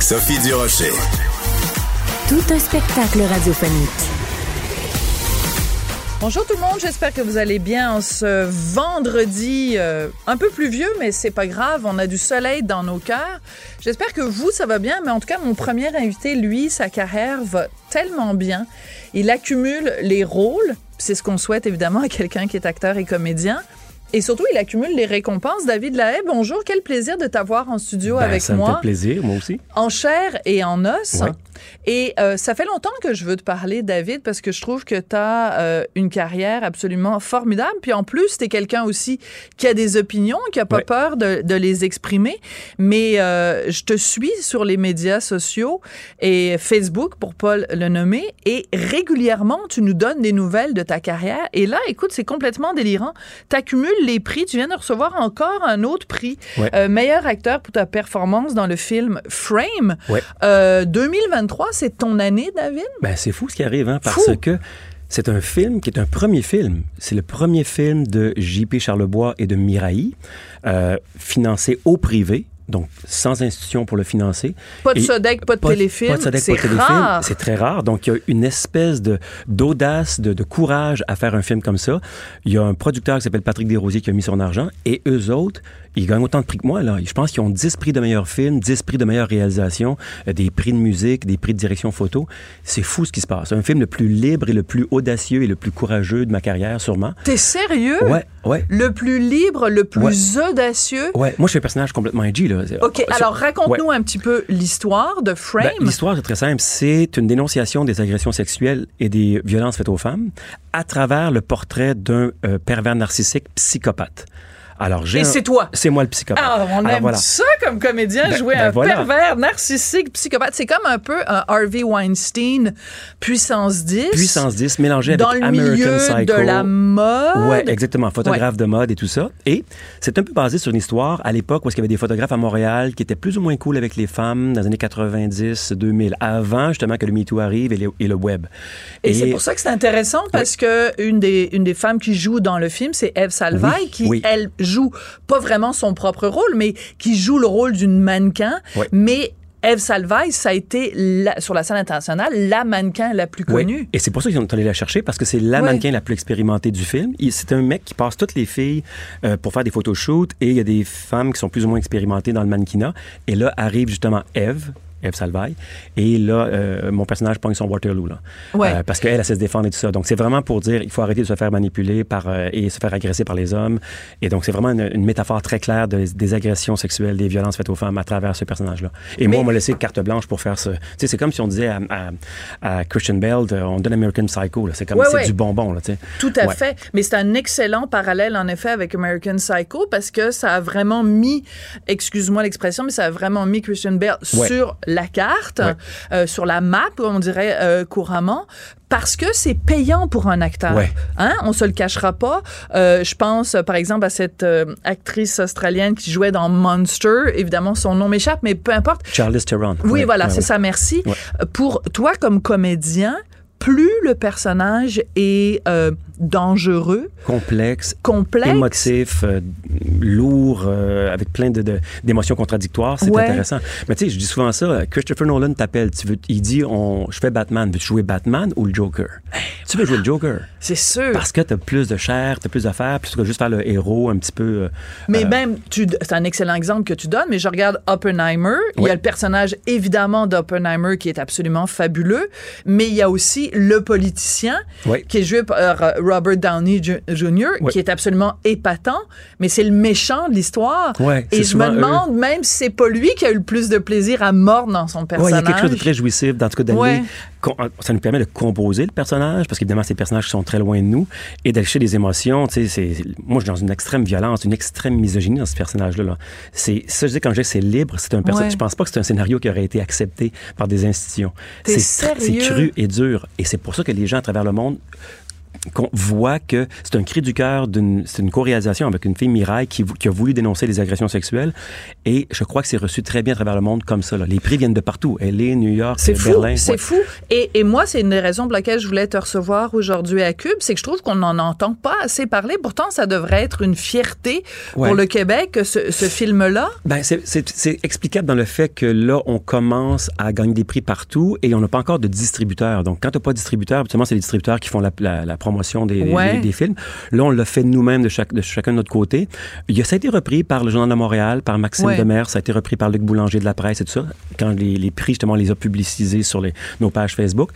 Sophie Durocher. Tout un spectacle radiophonique. Bonjour tout le monde, j'espère que vous allez bien en ce vendredi euh, un peu pluvieux, mais c'est pas grave, on a du soleil dans nos cœurs. J'espère que vous, ça va bien, mais en tout cas, mon premier invité, lui, sa carrière va tellement bien. Il accumule les rôles, c'est ce qu'on souhaite évidemment à quelqu'un qui est acteur et comédien. Et surtout, il accumule les récompenses. David Lahaye, bonjour, quel plaisir de t'avoir en studio Ben, avec ça moi. me fait plaisir, moi aussi. En chair et en os. Ouais. Et euh, ça fait longtemps que je veux te parler, David, parce que je trouve que tu as euh, une carrière absolument formidable. Puis en plus, tu es quelqu'un aussi qui a des opinions, qui a pas Ouais. peur de, de les exprimer. Mais euh, je te suis sur les médias sociaux et Facebook, pour pas le nommer, et régulièrement, tu nous donnes des nouvelles de ta carrière. Et là, écoute, c'est complètement délirant. Tu accumules les prix. Tu viens de recevoir encore un autre prix. Ouais. Euh, meilleur acteur pour ta performance dans le film Frame. Ouais. Euh, 2023, c'est ton année, David? Ben, c'est fou ce qui arrive, hein, parce Fou. que c'est un film qui est un premier film. C'est le premier film de J.P. Charlebois et de Mirail, euh, financé au privé, donc sans institution pour le financer. Pas de Sodec, pas de téléfilm. Pas de Sodec, c'est pas de téléfilm. rare. C'est très rare. Donc, il y a une espèce de d'audace, de, de courage à faire un film comme ça. Il y a un producteur qui s'appelle Patrick Desrosiers qui a mis son argent. Et eux autres, ils gagnent autant de prix que moi. Là. Je pense qu'ils ont 10 prix de meilleur film, 10 prix de meilleure réalisation, euh, des prix de musique, des prix de direction photo. C'est fou ce qui se passe. Un film le plus libre et le plus audacieux et le plus courageux de ma carrière, sûrement. T'es sérieux? Ouais, ouais. Le plus libre, le plus audacieux? Ouais, moi je suis un personnage complètement edgy là. OK, alors raconte-nous Ouais. un petit peu l'histoire de Frame. Ben, L'histoire est très simple. C'est une dénonciation des agressions sexuelles et des violences faites aux femmes à travers le portrait d'un euh, pervers narcissique psychopathe. Alors, j'ai Et un- c'est toi. C'est moi le psychopathe. Ah, on Alors, aime voilà. ça comme comédien, Ben- jouer ben un voilà. pervers narcissique, psychopathe. C'est comme un peu un Harvey Weinstein puissance 10. Puissance 10 mélangée dans avec le American milieu Psycho. de la mode. Ouais, exactement. Photographe de mode et tout ça. Et c'est un peu basé sur une histoire à l'époque où il y avait des photographes à Montréal qui étaient plus ou moins cool avec les femmes dans les années 90, 2000, avant justement que le MeToo arrive et, le- et le web. Et, c'est pour ça que c'est intéressant parce que une des, une des femmes qui joue dans le film, c'est Eve Salvaille, Oui, qui, oui. elle, joue pas vraiment son propre rôle, mais qui joue le rôle d'une mannequin. Mais Eve Salvaille, ça a été, la- sur la scène internationale, la mannequin la plus Oui. connue. Et c'est pour ça qu'ils sont allés la chercher, parce que c'est la mannequin la plus expérimentée du film. Il- C'est un mec qui passe toutes les filles euh, pour faire des photoshoots, et il y a des femmes qui sont plus ou moins expérimentées dans le mannequinat. Et là arrive justement Eve. Eve Salvaille. Et là, euh, mon personnage pogne son Waterloo, là. Ouais. Euh, parce qu'elle, elle sait se défendre et tout ça. Donc, c'est vraiment pour dire, il faut arrêter de se faire manipuler par, euh, et se faire agresser par les hommes. Et donc, c'est vraiment une, une métaphore très claire de- des agressions sexuelles, des violences faites aux femmes à travers ce personnage-là. Et Mais- moi, on m'a laissé carte blanche pour faire ce. Tu sais, c'est comme si on disait à, à- à Christian Bale, de- on donne American Psycho, là. C'est comme, Ouais, c'est ouais. du bonbon, là, tu sais. Tout à fait. Mais c'est un excellent parallèle, en effet, avec American Psycho parce que ça a vraiment mis, excuse-moi l'expression, mais ça a vraiment mis Christian Bale sur la carte, Ouais. euh, sur la map, on dirait euh, couramment, parce que c'est payant pour un acteur. Ouais. Hein? On se le cachera pas. Euh, je pense, par exemple, à cette euh, actrice australienne qui jouait dans Monster. Évidemment, son nom m'échappe, mais peu importe. Charlize Theron. Oui, Ouais, voilà, ouais, c'est ça, merci. Pour toi, comme comédien, plus le personnage est euh, dangereux, Complexe, complexe. émotif, euh, lourd, euh, avec plein de, de- d'émotions contradictoires. C'est Ouais. intéressant. Mais tu sais, je dis souvent ça. Christopher Nolan t'appelle. Tu veux, il dit, on, je fais Batman. Veux-tu jouer Batman ou le Joker? Tu veux jouer le Joker. C'est sûr. Parce que t'as plus de chair, t'as plus d'affaires, plutôt que juste faire le héros un petit peu. Mais même, tu, c'est un excellent exemple que tu donnes, mais je regarde Oppenheimer. Il y a le personnage, évidemment, d'Oppenheimer qui est absolument fabuleux, mais il y a aussi le politicien Oui. qui est joué par euh, Robert Downey Jr., Oui. qui est absolument épatant, mais c'est le méchant de l'histoire. Et je me eux. demande même si c'est pas lui qui a eu le plus de plaisir à mordre dans son Ouais, il personnage. y a quelque chose de très jouissif, dans tout cas d'aller. Ouais. con- Ça nous permet de composer le personnage, parce qu'évidemment, des personnages sont très loin de nous, et d'aller chercher des émotions. Tu sais, c'est- moi, je suis dans une extrême violence, une extrême misogynie dans ce personnage-là. Là. C'est ça, je dis quand je dis que c'est libre, c'est un personnage. Ouais. Je pense pas que c'est un scénario qui aurait été accepté par des institutions. C'est cru et dur, et c'est pour ça que les gens à travers le monde qu'on voit que c'est un cri du cœur d'une c'est une co-réalisation avec une fille Mireille qui, a voulu dénoncer les agressions sexuelles et je crois que c'est reçu très bien à travers le monde comme ça là. les prix viennent de partout LA New York C'est euh, Berlin c'est Ouais. fou. Et, et moi, c'est une des raisons pour laquelle je voulais te recevoir aujourd'hui à Cube, c'est que je trouve qu'on n'en entend pas assez parler. Pourtant, ça devrait être une fierté Ouais. pour le Québec, ce, ce film-là. Ben, c'est- explicable dans le fait que là, on commence à gagner des prix partout et on n'a pas encore de distributeur. Donc, quand tu n'as pas de distributeur, habituellement, c'est les distributeurs qui font la, la- la promotion des, Ouais. des, des films. Là, on l'a fait nous-mêmes de, chaque, de chacun de notre côté. Il ça a été repris par le Journal de Montréal, par Maxime Ouais. Demers, ça a été repris par Luc Boulanger de la presse et tout ça, quand les, les prix, justement, on les a publicisés sur les, nos pages Facebook.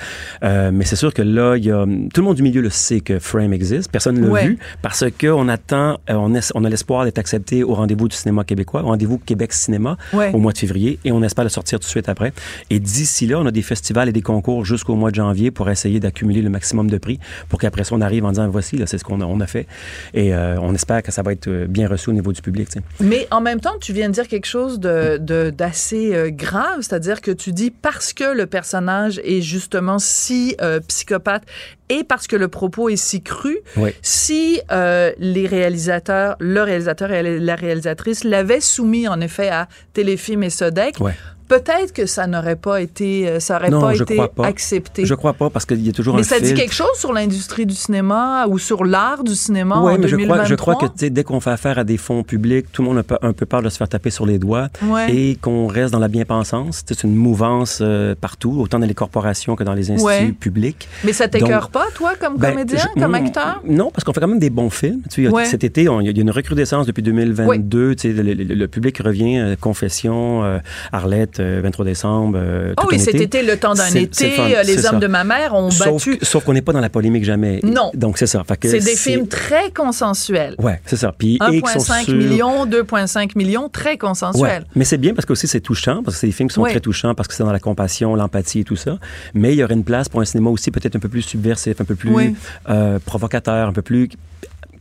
Euh, mais c'est sûr que là, il y a, tout le monde du milieu le sait que Frame existe. Personne ne l'a Ouais. vu parce qu'on attend, euh, on, on a l'espoir d'être accepté au rendez-vous du cinéma québécois, au rendez-vous Québec Cinéma au mois de février et on espère le sortir tout de suite après. Et d'ici là, on a des festivals et des concours jusqu'au mois de janvier pour essayer d'accumuler le maximum de prix pour qu'après ça, on arrive en disant voici, là, c'est ce qu'on a, on a fait. Et euh, on espère que ça va être euh, bien reçu au niveau du public. Mais en même temps, tu viens de dire quelque chose de, de- d'assez euh, grave, c'est-à-dire que tu dis parce que le personnage est justement si euh, psychopathe et parce que le propos est si cru, Oui. si euh, les réalisateurs, le réalisateur et la réalisatrice l'avaient soumis en effet à Téléfilm et Sodec, Ouais. Peut-être que ça n'aurait pas été, euh, ça aurait Non, pas je été crois pas. accepté. Je crois pas parce qu'il y a toujours Mais un ça dit quelque chose sur l'industrie du cinéma ou sur l'art du cinéma Oui, en mais je 2023? crois, je crois que dès qu'on fait affaire à des fonds publics, tout le monde a un peu peur de se faire taper sur les doigts Ouais. et qu'on reste dans la bien-pensance. C'est une mouvance euh, partout, autant dans les corporations que dans les instituts Ouais. publics. Mais ça t'écœure pas, toi, comme Ben, comédien, je- comme mm, acteur? Non, parce qu'on fait quand même des bons films. Tu sais, Ouais. Cet été, il y a une recrudescence depuis 2022. Tu sais, le, le- le public revient, euh, Confession, euh, Arlette, euh, 23 décembre. euh, Oh tout oui, cet été. le temps d'un été, euh, les hommes ça. de ma mère ont Sauf, battu. sauf qu'on n'est pas dans la polémique jamais. Non. Donc, c'est ça. C'est des films très consensuels. Ouais, c'est ça. Puis, et qui sont 1,5 sur- million, 2,5 millions, très Ouais. consensuels. Mais c'est bien parce que aussi c'est touchant, parce que c'est des films qui sont Ouais. très touchants, parce que c'est dans la compassion, l'empathie et tout ça. Mais il y aurait une place pour un cinéma aussi peut-être un peu plus subversif, un peu plus Ouais. euh, provocateur, un peu plus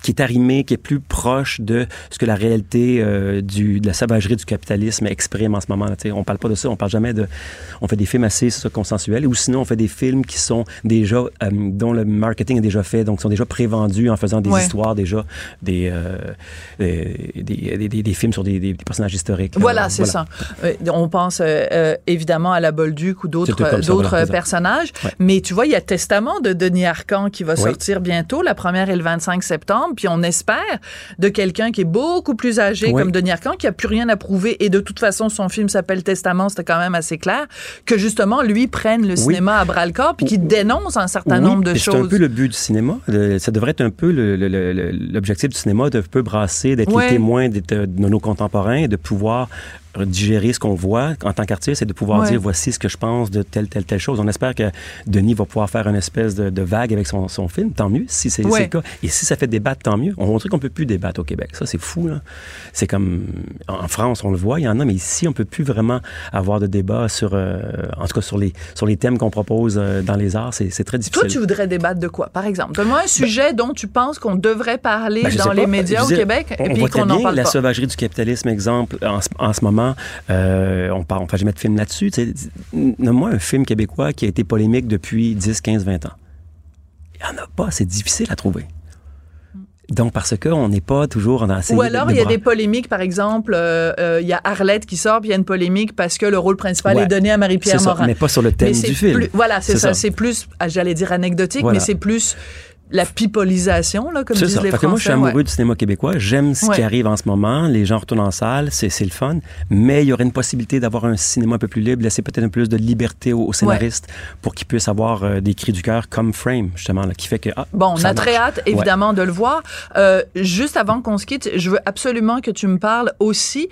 qui est arrimé, qui est plus proche de ce que la réalité euh, du, de la sauvagerie du capitalisme exprime en ce moment. Sais. on parle pas de ça, on parle jamais de... On fait des films assez ça, consensuels, ou sinon on fait des films qui sont déjà... euh, dont le marketing est déjà fait, donc qui sont déjà prévendus en faisant des Ouais. histoires déjà, des, euh, des, des, des- des- des films sur des, personnages historiques. Voilà, c'est ça. On pense évidemment à la Bolduc ou d'autres d'autres personnages. Ouais. Mais tu vois, il y a Testament de Denis Arcand qui va Oui. sortir bientôt. La première est le 25 septembre. Puis on espère de quelqu'un qui est beaucoup plus âgé Oui. comme Denis Arcand, qui a plus rien à prouver. Et de toute façon, son film s'appelle Testament. C'était quand même assez clair que justement, lui prenne le cinéma à bras le corps puis qu'il dénonce un certain Oui, nombre de et C'est un choses. peu le but du cinéma. Le- ça devrait être un peu le- le- le- le- l'objectif du cinéma, de peu brasser, d'être témoins d'être, euh, de nos contemporains de pouvoir digérer ce qu'on voit en tant qu'artiste et de pouvoir Ouais. dire voici ce que je pense de telle, telle, telle chose. On espère que Denis va pouvoir faire une espèce de, de vague avec son, son film. Tant mieux si c'est c'est Ouais. le cas. Et si ça fait débattre, tant mieux. On montre qu'on peut plus débattre au Québec. Ça, c'est fou. C'est comme en France, on le voit, il y en a, mais ici, on peut plus vraiment avoir de débat sur, euh, en tout cas, sur les, sur les thèmes qu'on propose euh, dans les arts. C'est c'est très difficile. Toi, tu voudrais débattre de quoi, par exemple? Donne-moi un sujet dont tu penses qu'on devrait parler Ben, dans les pas. médias au dire, Québec on et puis voit très qu'on n'en bien parle la pas. sauvagerie du capitalisme, exemple, en, en ce moment. Euh, on parle, on fait jamais de film là-dessus. Nomme-moi un film québécois qui a été polémique depuis 10, 15, 20 ans. Il n'y en a pas. C'est difficile à trouver. Donc, parce qu'on n'est pas toujours dans Ou alors, il y a des polémiques, par exemple, euh, euh, il y a Arlette qui sort, puis il y a une polémique parce que le rôle principal est donné à Marie-Pierre Morin. mais pas sur le thème du film. voilà, c'est ça. C'est plus, ah, j'allais dire anecdotique, mais c'est plus la pipolisation, là, comme disent ça. les Français. Que moi, je suis amoureux du cinéma québécois. J'aime ce qui arrive en ce moment. Les gens retournent en salle, c'est, le fun. Mais il y aurait une possibilité d'avoir un cinéma un peu plus libre, laisser peut-être un peu plus de liberté aux, scénaristes pour qu'ils puissent avoir euh, des cris du cœur comme Frame, justement, là, qui fait que. Ah, bon, on a très hâte, évidemment, de le voir. Euh, juste avant qu'on se quitte, je veux absolument que tu me parles aussi.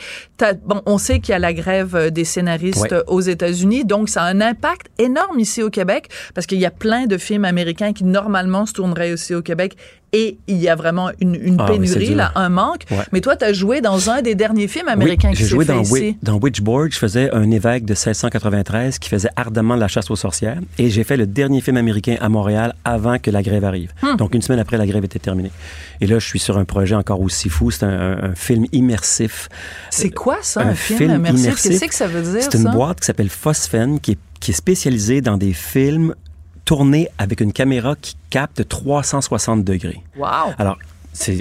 Bon, on sait qu'il y a la grève euh, des scénaristes aux États-Unis, donc ça a un impact énorme ici au Québec parce qu'il y a plein de films américains qui normalement se tourneraient aussi au Québec et il y a vraiment une, une ah, pénurie, là, un manque. Mais toi, tu as joué dans un des derniers films américains qui s'est fait dans ici. dans Witchboard, je faisais un évêque de 1693 qui faisait ardemment la chasse aux sorcières et j'ai fait le dernier film américain à Montréal avant que la grève arrive. Hmm. Donc, une semaine après, la grève était terminée. Et là, je suis sur un projet encore aussi fou. C'est un, film immersif. C'est quoi ça, un, film, immersif? Qu'est-ce que ça veut dire, C'est une boîte qui s'appelle Phosphen qui est qui est spécialisée dans des films tourné avec une caméra qui capte 360 degrés. Wow. Alors,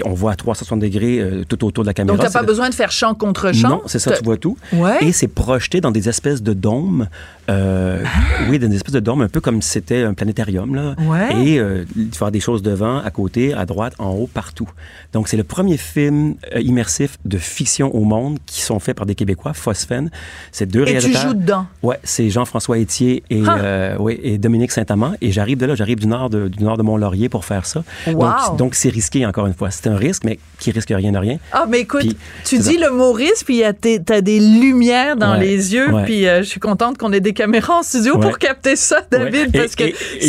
on voit à 360 degrés euh, tout autour de la caméra. Donc, tu n'as pas besoin de faire champ contre champ? Non, c'est ça, tu vois tout. Ouais. Et c'est projeté dans des espèces de dômes euh, oui, dans une espèce de dôme, un peu comme si c'était un planétarium. Là. Et euh, faire des choses devant, à côté, à droite, en haut, partout. Donc, c'est le premier film euh, immersif de fiction au monde qui sont faits par des Québécois, Phosphène. C'est deux et tu joues dedans? Ouais, c'est Jean-François Etier et, euh, ouais, et Dominique Saint-Amand. Et j'arrive de là, j'arrive du nord de, du nord de Mont-Laurier pour faire ça. Wow. Donc, c'est risqué, encore une fois. C'est un risque, mais qui risque rien de rien. Ah, mais écoute, tu dis le mot risque, puis tu as des lumières dans les yeux, puis je suis contente qu'on ait des caméras en studio pour capter ça, David, parce que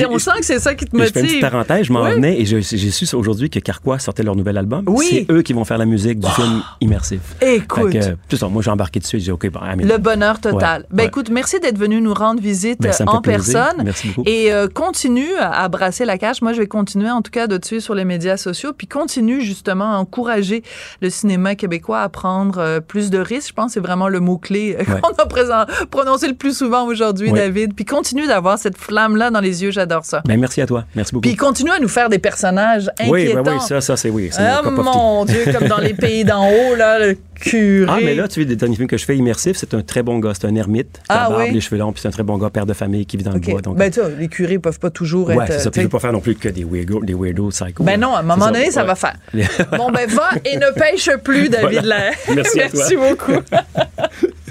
on sent que c'est ça qui te motive. Je fais une petite parenthèse, je m'en venais et j'ai su aujourd'hui que Carquois sortait leur nouvel album. Oui. C'est eux qui vont faire la musique du film ah. immersif. Écoute. tout ça, moi j'ai embarqué dessus, j'ai dit OK, bon, Le bonheur total. Ben écoute, merci d'être venu nous rendre visite ben, en personne. Merci beaucoup. Et euh, continue à brasser la cage. Moi, je vais continuer en tout cas de te suivre sur les médias sociaux, puis continue justement à encourager le cinéma québécois à prendre euh, plus de risques. Je pense que c'est vraiment le mot-clé qu'on a prononcé le plus souvent aujourd'hui, David. Puis continue d'avoir cette flamme-là dans les yeux. J'adore ça. Ben, merci à toi. Merci beaucoup. Puis continue à nous faire des personnages inquiétants. Oui, ben oui, ça, ça c'est oui. Oh mon Dieu, comme dans les pays d'en haut, là, le curé. Ah, mais là, tu vois, des derniers films que je fais immersifs, c'est un très bon gars. C'est un ermite. Ah, barbe, oui. les cheveux longs, puis c'est un très bon gars, père de famille qui vit dans le bois. Donc, ben, tu les curés peuvent pas toujours ouais, être. c'est ça. Puis je veux pas faire non plus que des weirdos, des weirdos psycho. Ben non, à un moment donné, ça, va faire. bon, ben, va et ne pêche plus, David voilà. Merci. Merci beaucoup.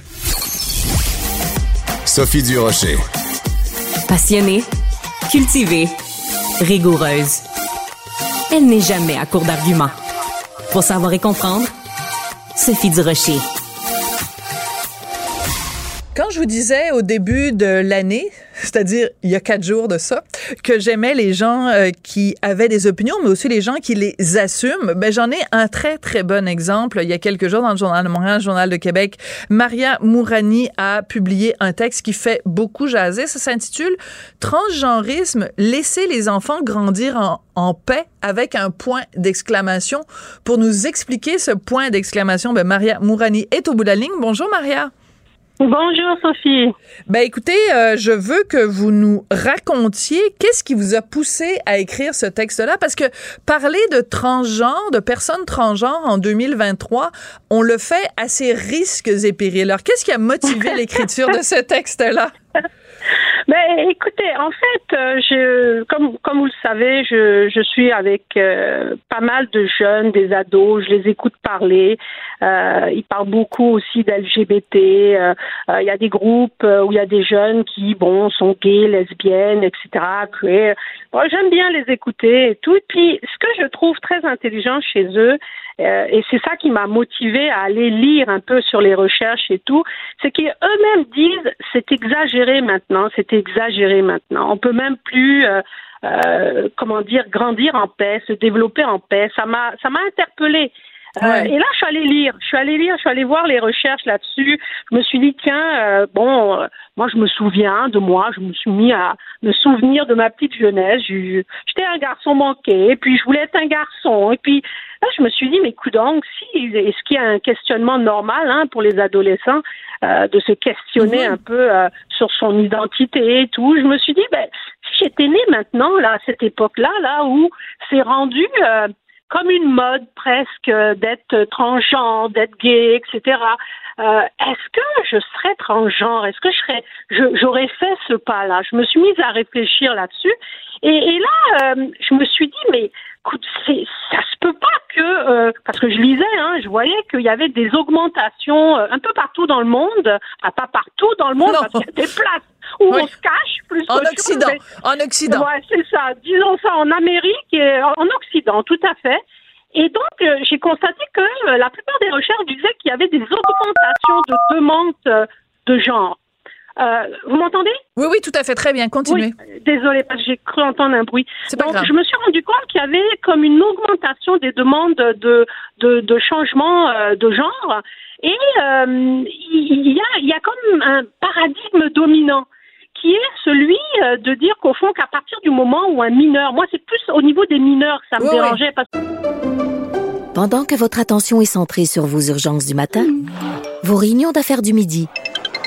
Sophie Durocher. Passionnée, cultivée, rigoureuse. Elle n'est jamais à court d'arguments. Pour savoir et comprendre, Sophie Durocher. Quand je vous disais au début de l'année, c'est-à-dire il y a quatre jours de ça, que j'aimais les gens euh, qui avaient des opinions, mais aussi les gens qui les assument. Ben j'en ai un très très bon exemple. Il y a quelques jours dans le journal de Montréal, le journal de Québec, Maria Mourani a publié un texte qui fait beaucoup jaser. Ça s'intitule Transgenrisme, laisser les enfants grandir en, en paix avec un point d'exclamation. Pour nous expliquer ce point d'exclamation, ben Maria Mourani est au bout de la ligne. Bonjour Maria. Bonjour Sophie. Ben écoutez, euh, je veux que vous nous racontiez qu'est-ce qui vous a poussé à écrire ce texte-là? Parce que parler de transgenre, de personnes transgenres en 2023, on le fait à ses risques et périls. Alors qu'est-ce qui a motivé l'écriture de ce texte-là? Ben, écoutez, en fait, euh, je, comme, comme vous le savez, je, je suis avec euh, pas mal de jeunes, des ados, je les écoute parler. Euh, ils parlent beaucoup aussi d'LGBT. Euh, il y a des groupes où il y a des jeunes qui, bon, sont gays, lesbiennes, etc.. Bon, J'aime bien les écouter et tout. Et puis, ce que je trouve très intelligent chez eux, euh, et c'est ça qui m'a motivé à aller lire un peu sur les recherches et tout, c'est qu'eux-mêmes disent c'est exagéré maintenant, c'est exagéré maintenant. On peut même plus euh, euh, comment dire grandir en paix, se développer en paix. Ça m'a ça m'a interpellé. Euh, et là, je suis allée lire, je suis allée lire, je suis allée voir les recherches là-dessus. Je me suis dit, tiens, euh, bon, euh, moi, je me souviens de moi, je me suis mis à me souvenir de ma petite jeunesse. J'étais un garçon manqué, puis je voulais être un garçon. Et puis là, je me suis dit, mais donc, si, est-ce qu'il y a un questionnement normal hein, pour les adolescents de se questionner mhm. un peu sur son identité et tout? Je me suis dit, ben, si j'étais née maintenant, là, à cette époque-là, là où c'est rendu comme une mode presque d'être transgenre, d'être gay, etc. Euh, est-ce que je serais transgenre? Est-ce que je serais, j'aurais fait ce pas-là? Je me suis mise à réfléchir là-dessus, et, là, euh, je me suis dit, mais écoute, ça se peut pas que, euh, parce que je lisais, hein, je voyais qu'il y avait des augmentations euh, un peu partout dans le monde, enfin, pas partout dans le monde, parce qu'il y a des places où on se cache plus en Occident. en Occident. Ouais, c'est ça. Disons ça en Amérique et en Occident, tout à fait. Et donc, euh, j'ai constaté que la plupart des recherches disaient qu'il y avait des augmentations de demandes de genre. Euh, vous m'entendez? Oui, oui, tout à fait, très bien. Continuez. Oui, désolée, parce que j'ai cru entendre un bruit. Donc, je me suis rendu compte qu'il y avait comme une augmentation des demandes de, de, de changement euh, de genre. Et euh, il, y a, il y a comme un paradigme dominant qui est celui de dire qu'au fond, qu'à partir du moment où un mineur, moi c'est plus au niveau des mineurs que ça me dérangeait. Parce... Pendant que votre attention est centrée sur vos urgences du matin, vos réunions d'affaires du midi,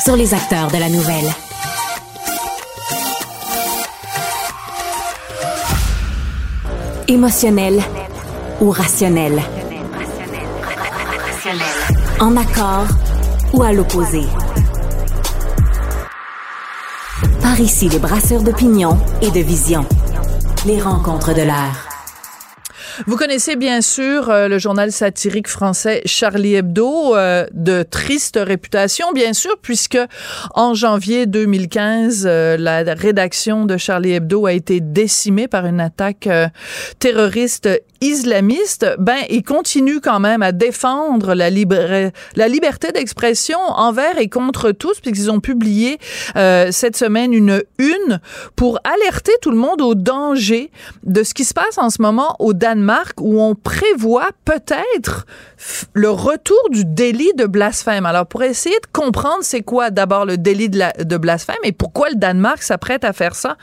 sur les acteurs de la nouvelle. Émotionnel ou rationnel? En accord ou à l'opposé? Par ici, les brasseurs d'opinion et de vision. Les rencontres de l'air. Vous connaissez bien sûr euh, le journal satirique français Charlie Hebdo, euh, de triste réputation, bien sûr, puisque en janvier 2015, euh, la rédaction de Charlie Hebdo a été décimée par une attaque terroriste islamiste, ben, ils continuent quand même à défendre la, la liberté d'expression envers et contre tous, puisqu'ils ont publié cette semaine une une pour alerter tout le monde au danger de ce qui se passe en ce moment au Danemark où on prévoit peut-être le retour du délit de blasphème. Alors, pour essayer de comprendre c'est quoi d'abord le délit de, blasphème et pourquoi le Danemark s'apprête à faire ça,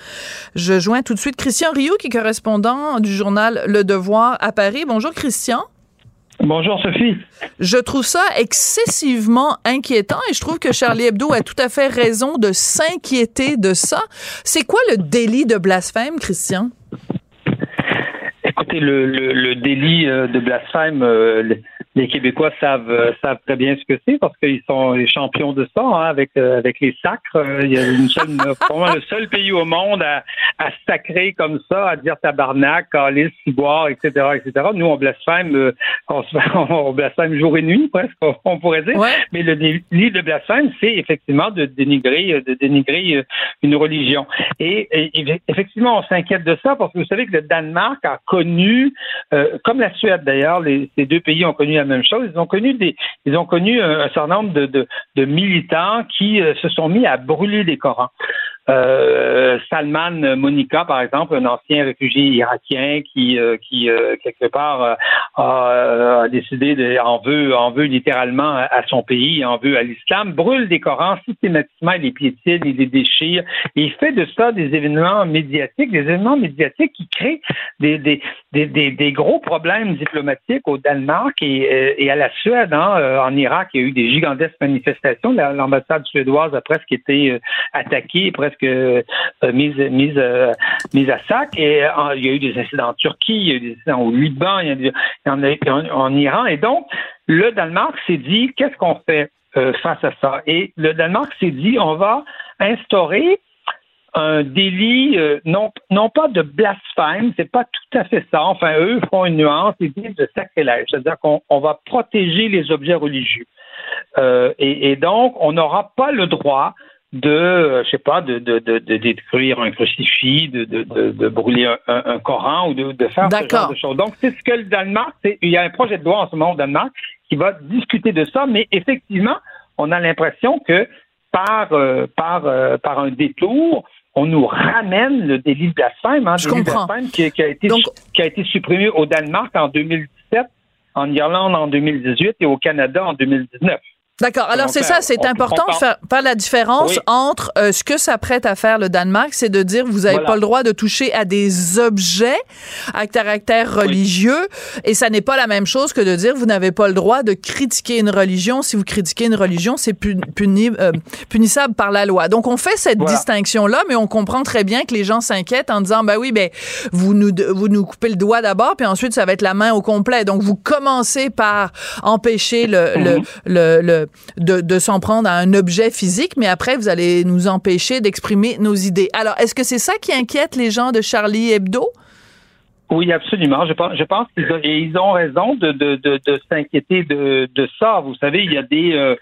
je joins tout de suite Christian Rioux, qui est correspondant du journal Le Devoir à Paris. Bonjour, Christian. Bonjour Sophie. Je trouve ça excessivement inquiétant et je trouve que Charlie Hebdo a tout à fait raison de s'inquiéter de ça. C'est quoi le délit de blasphème, Christian? Écoutez, le, le, le délit euh, de blasphème, euh, les Québécois savent, euh, savent très bien ce que c'est parce qu'ils sont les champions de ça hein, avec euh, avec les sacres. Euh, il y a une seule, le seul pays au monde à, à sacrer comme ça, à dire tabarnak, calice, ciboire, etc., etc. Nous, on blasphème, on, on, blasphème jour et nuit presque, on pourrait dire. Mais le délit de blasphème, c'est effectivement de dénigrer, de dénigrer une religion. Et, et effectivement, on s'inquiète de ça parce que vous savez que le Danemark a connu, comme la Suède d'ailleurs, ces deux pays ont connu la même chose. Ils ont connu connu un, certain nombre de militants qui euh, se sont mis à brûler des Corans. Euh, Salman Monica, par exemple, un ancien réfugié irakien qui, euh, qui euh, quelque part a, décidé de, en veut, en veut littéralement à son pays, en veut à l'islam, brûle des Corans systématiquement, il les piétine, il les déchire, et il fait de ça des événements médiatiques, des événements médiatiques qui créent des, des, des, des, gros problèmes diplomatiques au Danemark et, et à la Suède. Hein, en Irak, il y a eu des gigantesques manifestations. L'ambassade suédoise a presque été attaquée, presque euh, mise, mise, euh, mise à sac. Et euh, il y a eu des incidents en Turquie, il y a eu des incidents au Liban, il y, en a en, Iran. Et donc, le Danemark s'est dit, qu'est-ce qu'on fait face à ça? Et le Danemark s'est dit, on va instaurer un délit, non, non pas de blasphème, c'est pas tout à fait ça. Enfin, eux font une nuance, ils disent de sacrilège, c'est-à-dire qu'on va protéger les objets religieux. et, donc, on n'aura pas le droit de, euh, je sais pas, de, de, de, de détruire un crucifix, de, de, de, brûler un, un, Coran ou de, de faire ce genre de choses. Donc, c'est ce que le Danemark, il y a un projet de loi en ce moment au Danemark qui va discuter de ça, mais effectivement, on a l'impression que par, euh, par, euh, par un détour, on nous ramène le délit de blasphème, hein, délit de blasphème qui, qui a été, Donc- qui a été supprimé au Danemark en 2017, en Irlande en 2018 et au Canada en 2019. D'accord. Alors, c'est euh, ça, c'est on- important de faire, faire la différence Oui. entre euh, ce que s'apprête à faire le Danemark, c'est de dire vous n'avez Voilà. pas le droit de toucher à des objets à caractère religieux, et ça n'est pas la même chose que de dire vous n'avez pas le droit de critiquer une religion. Si vous critiquez une religion, c'est puni- euh, punissable par la loi. Donc, on fait cette Voilà. distinction-là, mais on comprend très bien que les gens s'inquiètent en disant, ben oui, ben, vous nous, vous nous coupez le doigt d'abord, puis ensuite, ça va être la main au complet. Donc, vous commencez par empêcher le, le, Mhm. le, le- de, s'en prendre à un objet physique, mais après, vous allez nous empêcher d'exprimer nos idées. Alors, est-ce que c'est ça qui inquiète les gens de Charlie Hebdo? Oui, absolument. Je pense, qu'ils ont, raison de, s'inquiéter de, de ça. Vous savez, il y a des euh,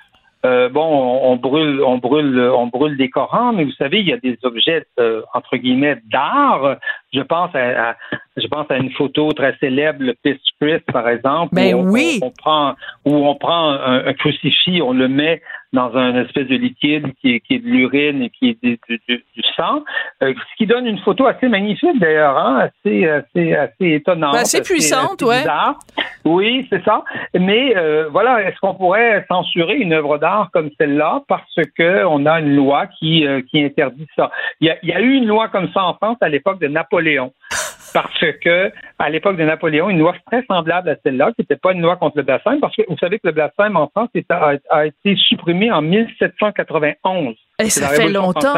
euh, bon, on, on brûle, on brûle, on brûle des Corans, mais vous savez, il y a des objets euh, entre guillemets d'art. Je pense à, à- je pense à une photo très célèbre, le Peace Christ, par exemple. Ben où on, oui. on, on prend, où on prend un, un crucifix, on le met dans un espèce de liquide qui est, qui est de l'urine et qui est du, du- du- sang, euh, ce qui donne une photo assez magnifique d'ailleurs, hein, assez, assez, assez étonnante, Ben, assez puissante, ouais. bizarre. Oui, c'est ça. Mais euh, voilà, est-ce qu'on pourrait censurer une œuvre d'art comme celle-là parce que on a une loi qui euh, qui interdit ça? Il y, a, il y a eu une loi comme ça en France à l'époque de Napoléon. Parce que, à l'époque de Napoléon, une loi très semblable à celle-là, qui n'était pas une loi contre le blasphème, parce que vous savez que le blasphème en France a, a été supprimé en 1791. Eh, ça fait longtemps.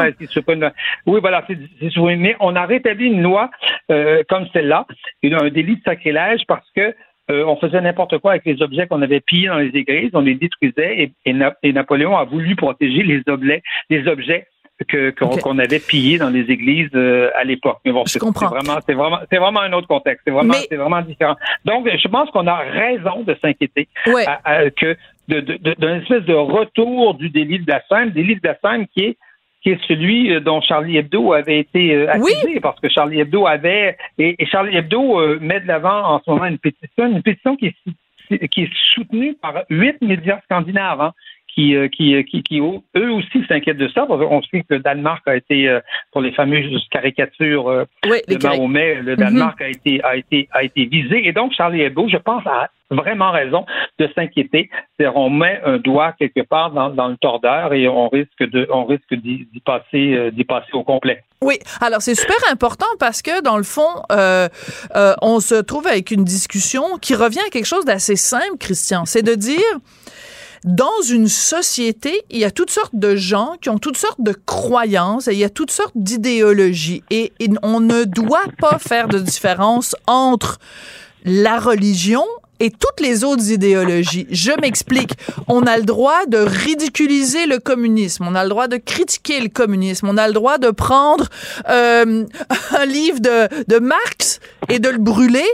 Oui, voilà, c'est supprimé. Mais on a rétabli une loi euh, comme celle-là, un délit de sacrilège, parce que euh, on faisait n'importe quoi avec les objets qu'on avait pillés dans les églises, on les détruisait, et, et Na- et Napoléon a voulu protéger les objets, les objets que qu'on avait pillés dans les églises euh, à l'époque. Mais bon, Je c'est vraiment, c'est vraiment, c'est vraiment un autre contexte. C'est vraiment, Mais- c'est vraiment différent. Donc, je pense qu'on a raison de s'inquiéter Ouais. à- à- que de- de- de- d'un espèce de retour du délit de blasphème, délit de blasphème qui est qui est celui euh, dont Charlie Hebdo avait été euh, Oui. accusé, parce que Charlie Hebdo avait et, et Charlie Hebdo euh, met de l'avant en ce moment une pétition, une pétition qui est, qui est soutenue par huit médias scandinaves. hein, qui, euh, qui, euh, qui, qui, eux aussi s'inquiètent de ça. Qu'on sait que le Danemark a été, euh, pour les fameuses caricatures euh, Oui, de cari- Mahomet, le Danemark a été a été a été visé et donc Charlie Hebdo, je pense, a vraiment raison de s'inquiéter. C'est-à-dire, on met un doigt quelque part dans, dans le tordeur et on risque de on risque d'y passer euh, d'y passer au complet. Oui, alors c'est super important parce que dans le fond, euh, euh, on se trouve avec une discussion qui revient à quelque chose d'assez simple, Christian. C'est de dire, dans une société, il y a toutes sortes de gens qui ont toutes sortes de croyances et il y a toutes sortes d'idéologies et, on ne doit pas faire de différence entre la religion et toutes les autres idéologies. Je m'explique. On a le droit de ridiculiser le communisme. On a le droit de critiquer le communisme. On a le droit de prendre euh, un livre de Marx et de le brûler.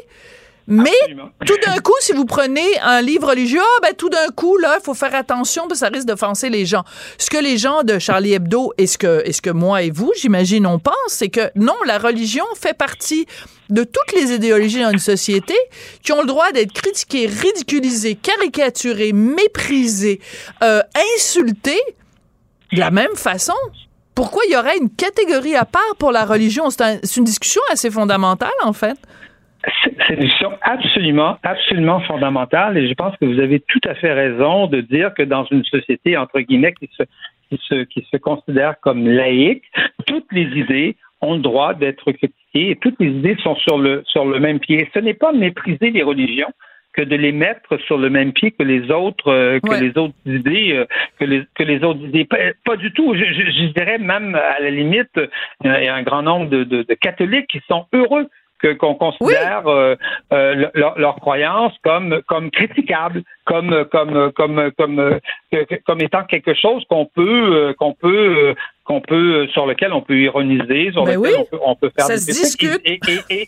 Mais Absolument. tout d'un coup, si vous prenez un livre religieux, ah, ben, tout d'un coup, là, il faut faire attention parce que ça risque d'offenser les gens. Ce que les gens de Charlie Hebdo et ce que, et ce que moi et vous, j'imagine, on pense, c'est que non, la religion fait partie de toutes les idéologies dans une société qui ont le droit d'être critiquées, ridiculisées, caricaturées, méprisées, euh, insultées de la même façon. Pourquoi il y aurait une catégorie à part pour la religion? C'est un- c'est une discussion assez fondamentale, en fait. C'est une question absolument, absolument fondamentale et je pense que vous avez tout à fait raison de dire que dans une société, entre guillemets, qui se, qui se, qui se considère comme laïque, toutes les idées ont le droit d'être critiquées et toutes les idées sont sur le, sur le même pied. Ce n'est pas mépriser les religions que de les mettre sur le même pied que les autres euh, que Ouais. les autres idées euh, que les que les autres idées pas, pas du tout je, je, je dirais même à la limite euh, il y a un grand nombre de, de, de catholiques qui sont heureux que qu'on considère euh, euh, le- leur, leur croyance comme comme critiquable, comme comme comme comme euh, comme étant quelque chose qu'on peut euh, qu'on peut euh, qu'on peut sur lequel on peut ironiser, sur Ben lequel oui. on peut, on peut faire Ça des critiques. Et,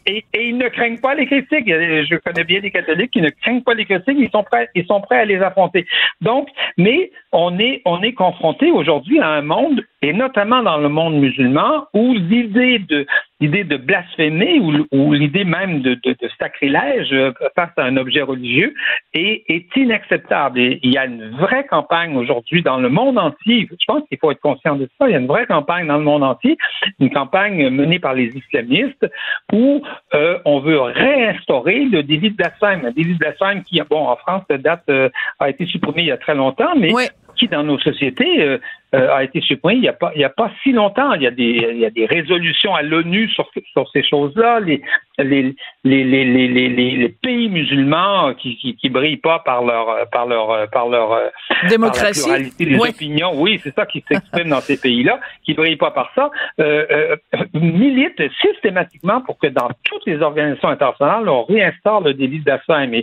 et, et, ils ne craignent pas les critiques. Je connais bien des catholiques qui ne craignent pas les critiques. Ils sont prêts ils sont prêts à les affronter. Donc, mais on est on est confronté aujourd'hui à un monde et notamment dans le monde musulman où l'idée de l'idée de blasphémer ou, ou l'idée même de, de, de, sacrilège euh, face à un objet religieux est, est inacceptable. Et il y a une vraie campagne aujourd'hui dans le monde entier. Je pense qu'il faut être conscient de ça. Il y a une vraie campagne dans le monde entier, une campagne menée par les islamistes où euh, on veut réinstaurer le délit de blasphème. Un délit de blasphème qui, bon, en France, date euh, a été supprimé il y a très longtemps, mais qui dans nos sociétés euh, euh, a été supprimé il n'y a pas il y a pas si longtemps. Il y a des il y a des résolutions à l'ONU sur sur ces choses-là. Les les les les les les, les pays musulmans qui, qui qui brillent pas par leur par leur par leur démocratie, par la pluralité des opinions. Oui, c'est ça qui s'exprime dans ces pays-là, qui brillent pas par ça, euh, euh, militent systématiquement pour que dans toutes les organisations internationales, on réinstaure le délit de blasphème.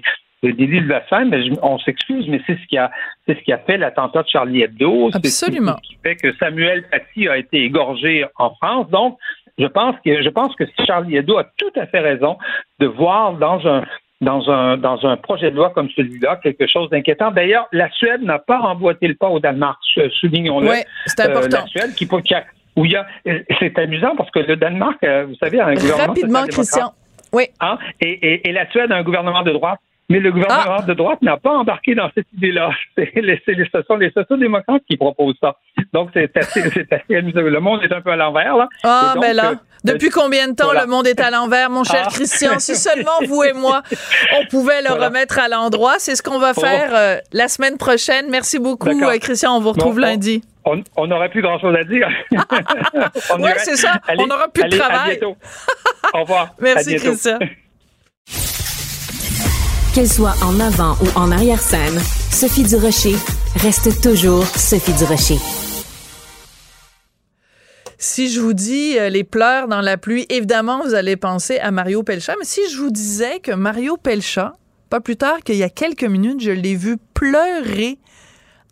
Le délit de blasphème, mais on s'excuse, mais c'est ce qui a, c'est ce qui a fait l'attentat de Charlie Hebdo. Absolument. C'est ce qui fait que Samuel Paty a été égorgé en France. Donc, je pense que, je pense que Charlie Hebdo a tout à fait raison de voir dans un, dans un, dans un projet de loi comme celui-là quelque chose d'inquiétant. D'ailleurs, la Suède n'a pas emboîté le pas au Danemark, soulignons-le. Oui, c'est important. Euh, la Suède qui, qui a, où il y a, c'est amusant parce que le Danemark, euh, vous savez, a un gouvernement. Rapidement, Christian. Oui. Hein? Et, et, et, la Suède a un gouvernement de droite. Mais le gouvernement ah. de droite n'a pas embarqué dans cette idée-là. Ce sont les sociodémocrates qui proposent ça. Donc, c'est assez, assez amusant. Le monde est un peu à l'envers, là. Ah, mais là, euh, depuis combien de temps voilà. le monde est à l'envers, mon cher ah. Christian? Si seulement vous et moi, on pouvait le voilà. remettre à l'endroit. C'est ce qu'on va faire euh, la semaine prochaine. Merci beaucoup, euh, Christian. On vous retrouve bon, lundi. On n'aurait plus grand-chose à dire. oui, c'est ça. Allez, on n'aura plus allez, de travail. À bientôt. Au revoir. Merci, Christian. Qu'elle soit en avant ou en arrière-scène, Sophie Durocher reste toujours Sophie Durocher. Si je vous dis euh, les pleurs dans la pluie, évidemment, vous allez penser à Mario Pelcha. Mais si je vous disais que Mario Pelcha, pas plus tard qu'il y a quelques minutes, je l'ai vu pleurer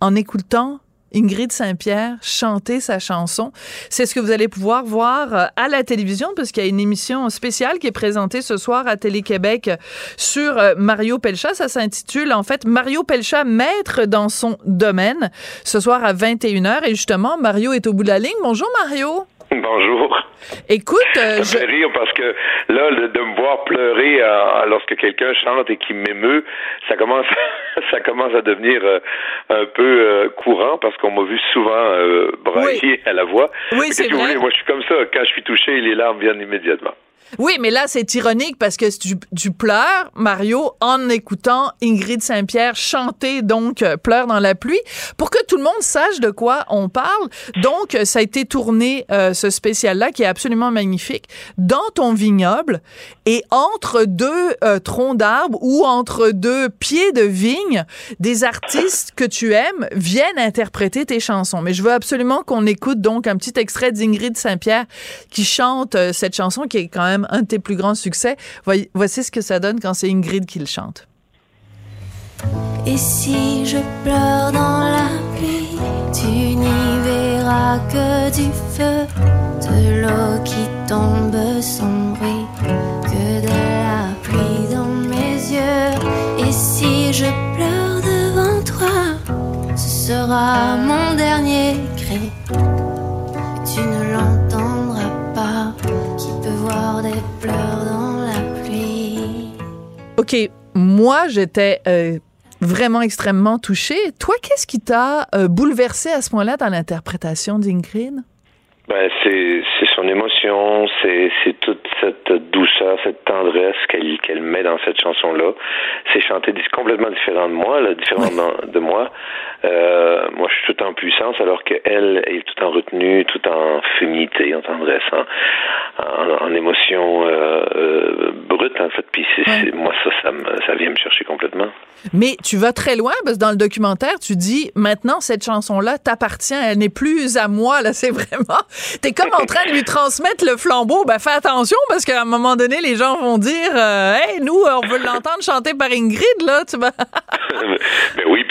en écoutant Ingrid Saint-Pierre chanter sa chanson. C'est ce que vous allez pouvoir voir euh, à la télévision parce qu'il y a une émission spéciale qui est présentée ce soir à Télé-Québec sur euh, Mario Pelcha. Ça s'intitule en fait Mario Pelcha, maître dans son domaine, ce soir à 21h. Et justement, Mario est au bout de la ligne. Bonjour Mario. Bonjour. Écoute, euh, ça me fait rire parce que là, de, de me voir pleurer euh, lorsque quelqu'un chante et qui m'émeut, ça commence, ça commence à devenir euh, un peu euh, courant parce qu'on m'a vu souvent brailler Oui. à la voix. Oui, c'est vous vrai. voulez, moi, je suis comme ça. Quand je suis touché, les larmes viennent immédiatement. Oui, mais là, c'est ironique parce que tu, tu pleures, Mario, en écoutant Ingrid Saint-Pierre chanter, donc, euh, Pleure dans la pluie, pour que tout le monde sache de quoi on parle. Donc, euh, ça a été tourné, euh, ce spécial-là, qui est absolument magnifique, dans ton vignoble et entre deux euh, troncs d'arbres ou entre deux pieds de vigne, des artistes que tu aimes viennent interpréter tes chansons. Mais je veux absolument qu'on écoute donc un petit extrait d'Ingrid Saint-Pierre qui chante euh, cette chanson qui est quand même un de tes plus grands succès. Voici ce que ça donne quand c'est Ingrid qui le chante. Et si je pleure dans la pluie, tu n'y verras que du feu, de l'eau qui tombe sans bruit, que de la pluie dans mes yeux. Et si je pleure devant toi, ce sera mon dernier OK, moi, j'étais euh, vraiment extrêmement touchée. Toi, qu'est-ce qui t'a euh, bouleversé à ce point-là dans l'interprétation d'Ingrid? Ben, c'est son émotion, c'est toute cette douceur, cette tendresse qu'elle qu'elle met dans cette chanson-là. C'est chanté complètement différent de moi, là, différent de moi. Euh, moi, je suis tout en puissance, alors qu'elle est tout en retenue, tout en féminité, en tendresse, en, en, en émotion euh, euh, brute, en fait. Puis moi, ça, ça, vient me chercher complètement. Mais tu vas très loin parce que dans le documentaire, tu dis maintenant cette chanson-là t'appartient, elle n'est plus à moi là, c'est vraiment t'es comme en train de lui transmettre le flambeau. Ben fais attention parce qu'à un moment donné, les gens vont dire hey nous on veut l'entendre chanter par Ingrid là, tu vas mais oui,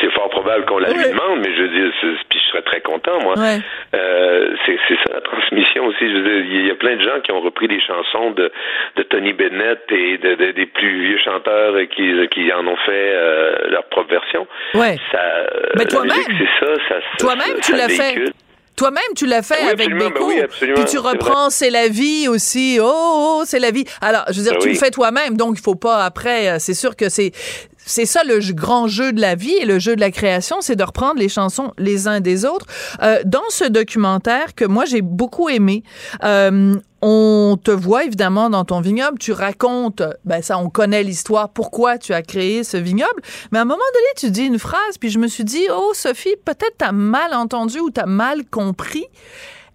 c'est, fort probable qu'on la lui demande, mais je veux dire, puis je serais très content, moi. Ouais. Euh, c'est, ça la transmission aussi. Je veux dire, il y a plein de gens qui ont repris des chansons de, de Tony Bennett et de, de- des plus vieux chanteurs qui, qui en ont fait euh, leur propre version. Ouais. Ça, Mais toi-même. c'est ça. Toi-même, tu l'as fait. Toi-même, tu l'as fait Oui, avec Beko. ben oui, puis tu reprends C'est la vie aussi. Oh, oh, c'est la vie. Alors, je veux dire, Ben tu oui. le fais toi-même, donc il faut pas après. euh, C'est sûr que c'est. C'est ça le grand jeu de la vie et le jeu de la création, c'est de reprendre les chansons les uns des autres. Euh, dans ce documentaire que moi j'ai beaucoup aimé, euh, on te voit évidemment dans ton vignoble, tu racontes, ben ça on connaît l'histoire, pourquoi tu as créé ce vignoble, mais à un moment donné tu dis une phrase, puis je me suis dit, oh Sophie, peut-être t'as mal entendu ou t'as mal compris.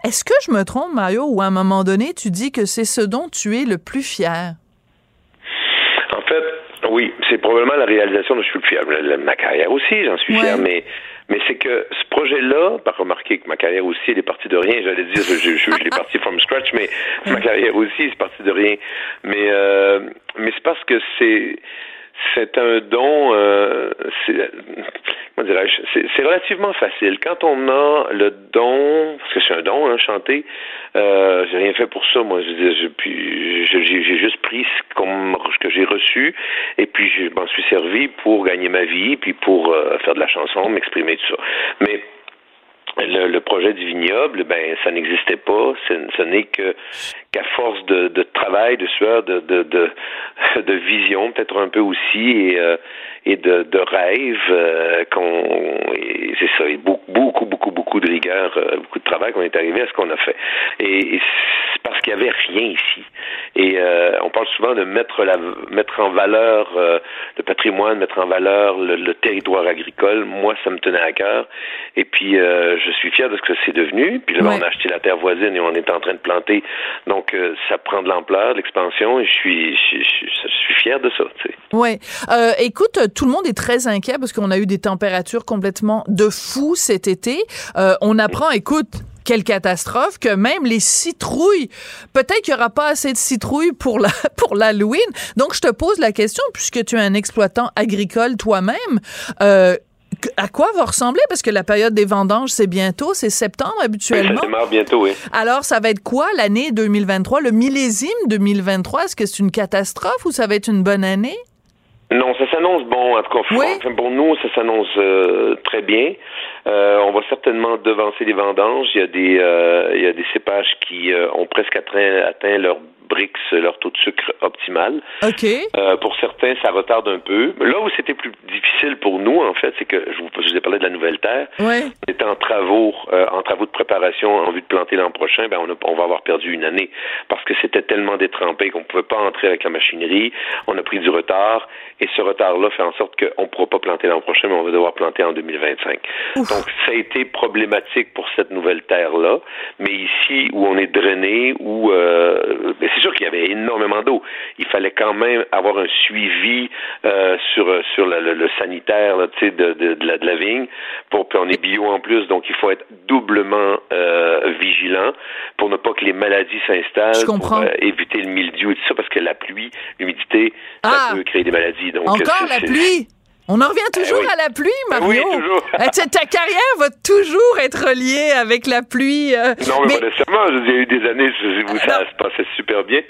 Est-ce que je me trompe, Mario, ou à un moment donné tu dis que c'est ce dont tu es le plus fier? Oui, c'est probablement la réalisation dont je suis fier. Ma carrière aussi, j'en suis Ouais. fier, mais mais c'est que ce projet-là, pas remarqué que ma carrière aussi, elle est partie de rien. J'allais dire, je, je, je, je l'ai parti from scratch, mais ma carrière aussi, c'est parti de rien. Mais euh, mais c'est parce que c'est c'est un don, euh, c'est, relativement facile. Quand on a le don, parce que c'est un don, hein, chanter, euh, j'ai rien fait pour ça, moi. J'ai, juste pris ce, ce que j'ai reçu, et puis je m'en suis servi pour gagner ma vie, puis pour euh, faire de la chanson, m'exprimer, tout ça. Mais le, le projet du vignoble, ben ça n'existait pas. Ce n'est que qu'à force de, de travail, de sueur, de de, de, de vision, peut-être un peu aussi, et, euh, et de, de rêve, euh, qu'on et c'est ça, et beaucoup, beaucoup, beaucoup, beaucoup de rigueur, euh, beaucoup de travail qu'on est arrivé à ce qu'on a fait. Et, et c'est parce qu'il y avait rien ici. Et euh, on parle souvent de mettre la mettre en valeur euh, le patrimoine, mettre en valeur le, le territoire agricole. Moi, ça me tenait à cœur. Et puis, euh, je suis fier de ce que c'est devenu. Puis là, Ouais. on a acheté la terre voisine et on est en train de planter. Donc, euh, ça prend de l'ampleur, l'expansion. Et je suis, fier de ça. Ouais. Euh, écoute, tout le monde est très inquiet parce qu'on a eu des températures complètement de fou cet été. Euh, on apprend, écoute, quelle catastrophe que même les citrouilles, peut-être qu'il y aura pas assez de citrouilles pour la pour l'Halloween. Donc je te pose la question puisque tu es un exploitant agricole toi-même. À quoi va ressembler? Parce que la période des vendanges c'est bientôt, c'est septembre Ça habituellement. démarre bientôt, oui. Alors ça va être quoi l'année 2023, le millésime 2023 Est-ce que c'est une catastrophe ou ça va être une bonne année? Non, ça s'annonce bon. En tout cas, Oui. enfin, pour nous, ça s'annonce euh, très bien. Euh, on va certainement devancer les vendanges. Il y a des, euh, il y a des cépages qui euh, ont presque atteint, atteint leur Brix, leur taux de sucre optimal. OK. Euh, pour certains, ça retarde un peu. Là où c'était plus difficile pour nous, en fait, c'est que je vous, je vous ai parlé de la nouvelle terre. Ouais. On était en travaux, euh, en travaux de préparation en vue de planter l'an prochain. Ben on, a- on va avoir perdu une année parce que c'était tellement détrempé qu'on pouvait pas entrer avec la machinerie. On a pris du retard et ce retard-là fait en sorte qu'on ne pourra pas planter l'an prochain, mais on va devoir planter en 2025. Donc ça a été problématique pour cette nouvelle terre-là. Mais ici où on est drainé, où euh, ben, c'est sûr qu'il y avait énormément d'eau. Il fallait quand même avoir un suivi euh, sur sur le, le- le sanitaire là, de, de, de la, de la vigne. Pour puis on est bio en plus, donc il faut être doublement euh, vigilant pour ne pas que les maladies s'installent, pour euh, éviter le mildiou et tout ça, parce que la pluie, l'humidité, ça Ah! peut créer des maladies. Donc Encore la pluie? On en revient toujours Eh oui. à la pluie, Ben Mario. oui, toujours. Eh, ta carrière va toujours être reliée avec la pluie. euh, Non, mais, mais- pas nécessairement. Il y a eu des années où ça non. se passait super bien.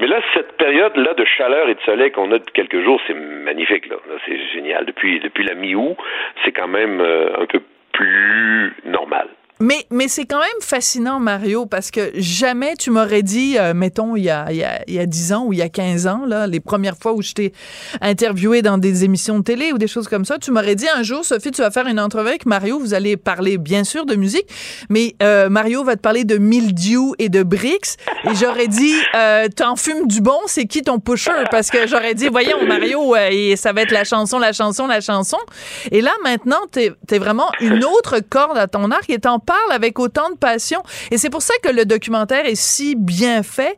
Mais là, cette période-là de chaleur et de soleil qu'on a depuis quelques jours, c'est magnifique. Là, Là, c'est génial. Depuis, depuis la mi-août, c'est quand même euh, un peu plus normal. Mais, mais c'est quand même fascinant, Mario, parce que jamais tu m'aurais dit, euh, mettons, il y, a, il, y a, il y a 10 ans ou il y a 15 ans, là, les premières fois où je t'ai interviewé dans des émissions de télé ou des choses comme ça, tu m'aurais dit un jour, Sophie, tu vas faire une entrevue avec Mario, vous allez parler bien sûr de musique, mais euh, Mario va te parler de mildiou et de bricks, et j'aurais dit, euh, t'en fumes du bon, c'est qui ton pusher? Parce que j'aurais dit, voyons, Mario, euh, et ça va être la chanson, la chanson, la chanson. Et là, maintenant, t'es es vraiment une autre corde à ton arc et t'en parles avec autant de passion. Et c'est pour ça que le documentaire est si bien fait.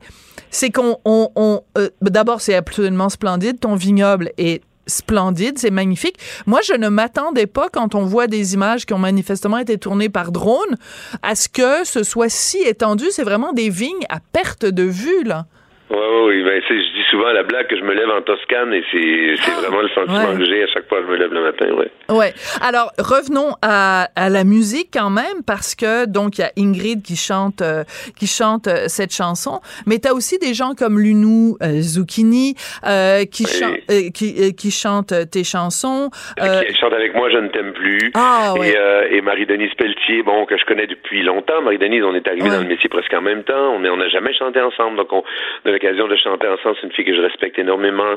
C'est qu'on, on, on, euh, d'abord, c'est absolument splendide. Ton vignoble est splendide, c'est magnifique. Moi, je ne m'attendais pas, quand on voit des images qui ont manifestement été tournées par drone, à ce que ce soit si étendu. C'est vraiment des vignes à perte de vue, là. Oui, oui, oui. Ben, je dis souvent la blague que je me lève en Toscane et c'est, c'est vraiment le sentiment Ouais. que j'ai à chaque fois que je me lève le matin, ouais. Ouais. Alors revenons à, à la musique quand même parce que donc il y a Ingrid qui chante euh, qui chante euh, cette chanson, mais tu as aussi des gens comme Lunou euh, Zucchini qui Oui. chan- qui euh, tes chansons. Qui chante avec moi, je ne t'aime plus. Ah, ouais. Et, et Marie-Denise Pelletier, bon, que je connais depuis longtemps. Marie-Denise, on est arrivés Ouais. dans le métier presque en même temps. On n'a jamais chanté ensemble, donc on, on a l'occasion de chanter ensemble. C'est une fille que je respecte énormément.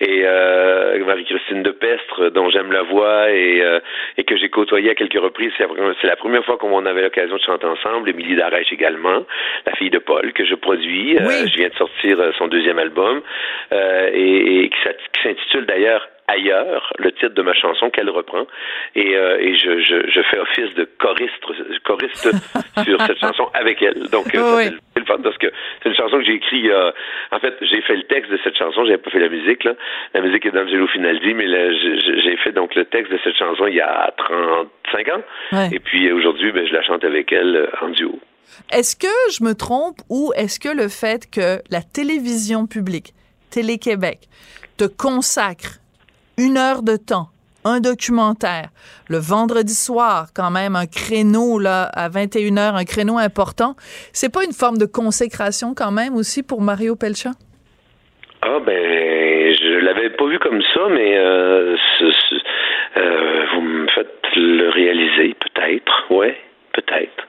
Et euh, Marie-Christine de Pestre, dont j'aime la voix et, euh, et que j'ai côtoyé à quelques reprises. C'est la, première fois qu'on avait l'occasion de chanter ensemble. Émilie Darèche également, la fille de Paul, que je produis. Euh, je viens de sortir euh, son deuxième album euh, et, et qui s'intitule d'ailleurs ailleurs, le titre de ma chanson qu'elle reprend, et, euh, et je, je, je fais office de choriste, choriste sur cette chanson avec elle. Donc, euh, Oui. c'est le- fun parce que c'est une chanson que j'ai écrite. euh, en fait, j'ai fait le texte de cette chanson. J'avais pas fait la musique là. La musique est d'Angelo Finaldi, mais j'ai- fait donc le texte de cette chanson il y a 35 ans. Et puis aujourd'hui, ben, je la chante avec elle euh, en duo. Est-ce que je me trompe ou est-ce que le fait que la télévision publique, Télé-Québec, te consacre une heure de temps, un documentaire, le vendredi soir, quand même, un créneau là, à 21h, un créneau important, c'est pas une forme de consécration quand même aussi pour Mario Pelcha? Ah ben, je l'avais pas vu comme ça, mais euh, euh, vous me faites le réaliser, peut-être, ouais, peut-être.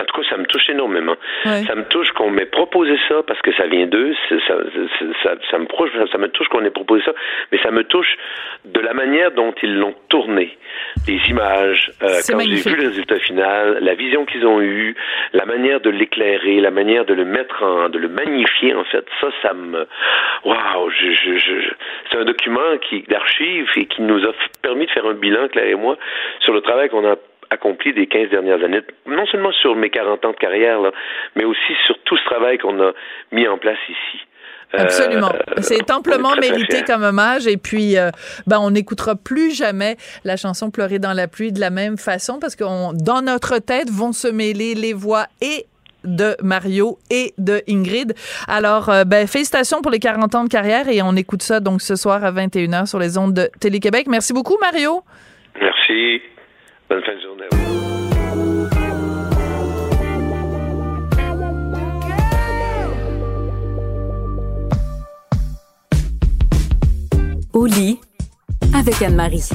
En tout cas, ça me touche énormément. Ouais. Ça me touche qu'on m'ait proposé ça parce que ça vient d'eux. Ça, c'est- ça, ça me proche, ça me touche qu'on ait proposé ça, mais ça me touche de la manière dont ils l'ont tourné, les images. euh, quand j'ai vu le résultat final, la vision qu'ils ont eue, la manière de l'éclairer, la manière de le mettre en, de le magnifier en fait, ça, ça me, waouh, je, je, je, je- c'est un document qui d'archives et qui nous a permis de faire un bilan Claire et moi sur le travail qu'on a accompli des 15 dernières années, non seulement sur mes 40 ans de carrière, là, mais aussi sur tout ce travail qu'on a mis en place ici. Euh, Absolument. euh, C'est amplement mérité comme hommage. Et puis, euh, ben, on n'écoutera plus jamais la chanson Pleurer dans la pluie de la même façon parce que dans notre tête vont se mêler les voix et de Mario et de Ingrid. Alors, euh, ben, félicitations pour les 40 ans de carrière et on écoute ça donc ce soir à 21h sur les ondes de Télé-Québec. Merci beaucoup, Mario. Merci. Au lit avec Anne-Marie.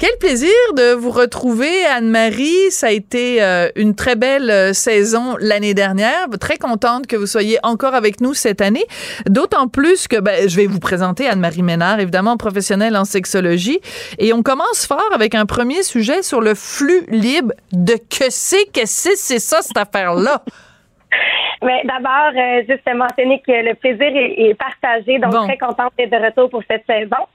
Quel plaisir de vous retrouver, Anne-Marie. Ça a été euh, une très belle euh, saison l'année dernière. Très contente que vous soyez encore avec nous cette année. D'autant plus que ben, je vais vous présenter Anne-Marie Ménard, évidemment professionnelle en sexologie. Et on commence fort avec un premier sujet sur le flux libre de que c'est, que c'est, c'est ça, cette affaire-là. Mais d'abord, euh, juste mentionner que le plaisir est, est partagé, donc Bon. très contente d'être de retour pour cette saison.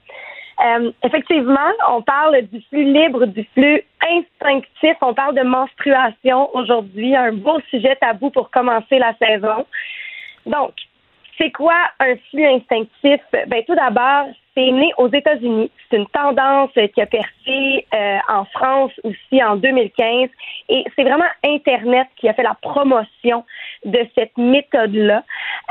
Euh, effectivement, on parle du flux libre, du flux instinctif. On parle de menstruation aujourd'hui, un beau sujet tabou pour commencer la saison. Donc, c'est quoi un flux instinctif? Ben, tout d'abord, c'est né aux États-Unis. C'est une tendance qui a percé euh, en France aussi en 2015. Et c'est vraiment Internet qui a fait la promotion de cette méthode-là.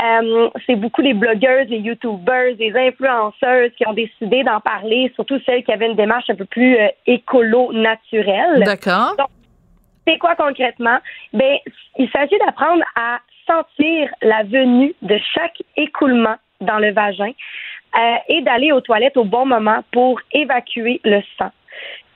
Euh, c'est beaucoup les blogueuses, les YouTubers, les influenceuses qui ont décidé d'en parler, surtout celles qui avaient une démarche un peu plus euh, écolo-naturelle. D'accord. Donc, c'est quoi concrètement? Ben, il s'agit d'apprendre à sentir la venue de chaque écoulement dans le vagin euh, et d'aller aux toilettes au bon moment pour évacuer le sang.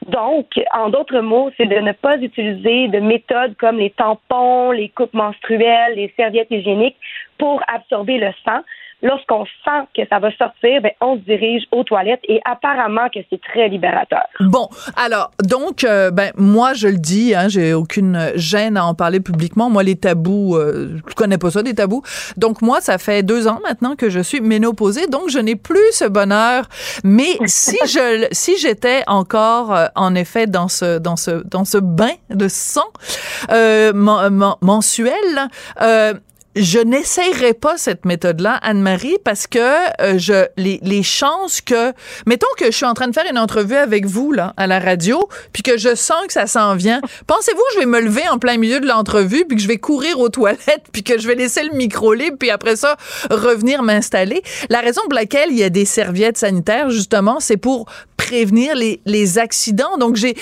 Donc, en d'autres mots, c'est de ne pas utiliser de méthodes comme les tampons, les coupes menstruelles, les serviettes hygiéniques pour absorber le sang. Lorsqu'on sent que ça va sortir, ben, on se dirige aux toilettes et apparemment que c'est très libérateur. Bon, alors, donc, euh, ben, moi, je le dis, hein, j'ai aucune gêne à en parler publiquement. Moi, les tabous, euh, je connais pas ça, des tabous. Donc, moi, ça fait deux ans maintenant que je suis ménopausée, donc je n'ai plus ce bonheur. Mais si je, si j'étais encore, euh, en effet, dans ce, dans ce, dans ce bain de sang euh, men- men- mensuel, euh, je n'essayerai pas cette méthode-là, Anne-Marie, parce que euh, je les, les chances que, mettons que je suis en train de faire une entrevue avec vous là à la radio, puis que je sens que ça s'en vient. Pensez-vous que je vais me lever en plein milieu de l'entrevue, puis que je vais courir aux toilettes, puis que je vais laisser le micro libre, puis après ça revenir m'installer? La raison pour laquelle il y a des serviettes sanitaires, justement, c'est pour prévenir les, les accidents. Donc, j'ai,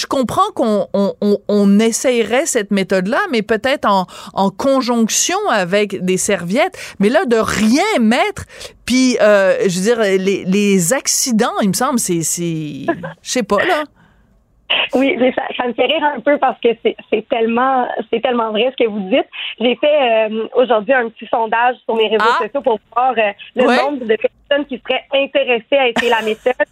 je comprends qu'on on, on, on essayerait cette méthode-là, mais peut-être en, en conjonction avec des serviettes. Mais là, de rien mettre, puis, euh, je veux dire, les, les accidents, il me semble, c'est, c'est, je sais pas, là. Oui, mais ça, ça me fait rire un peu parce que c'est c'est tellement c'est tellement vrai ce que vous dites. J'ai fait euh, aujourd'hui un petit sondage sur mes réseaux Ah. sociaux pour voir euh, le nombre de personnes qui seraient intéressées à essayer la méthode.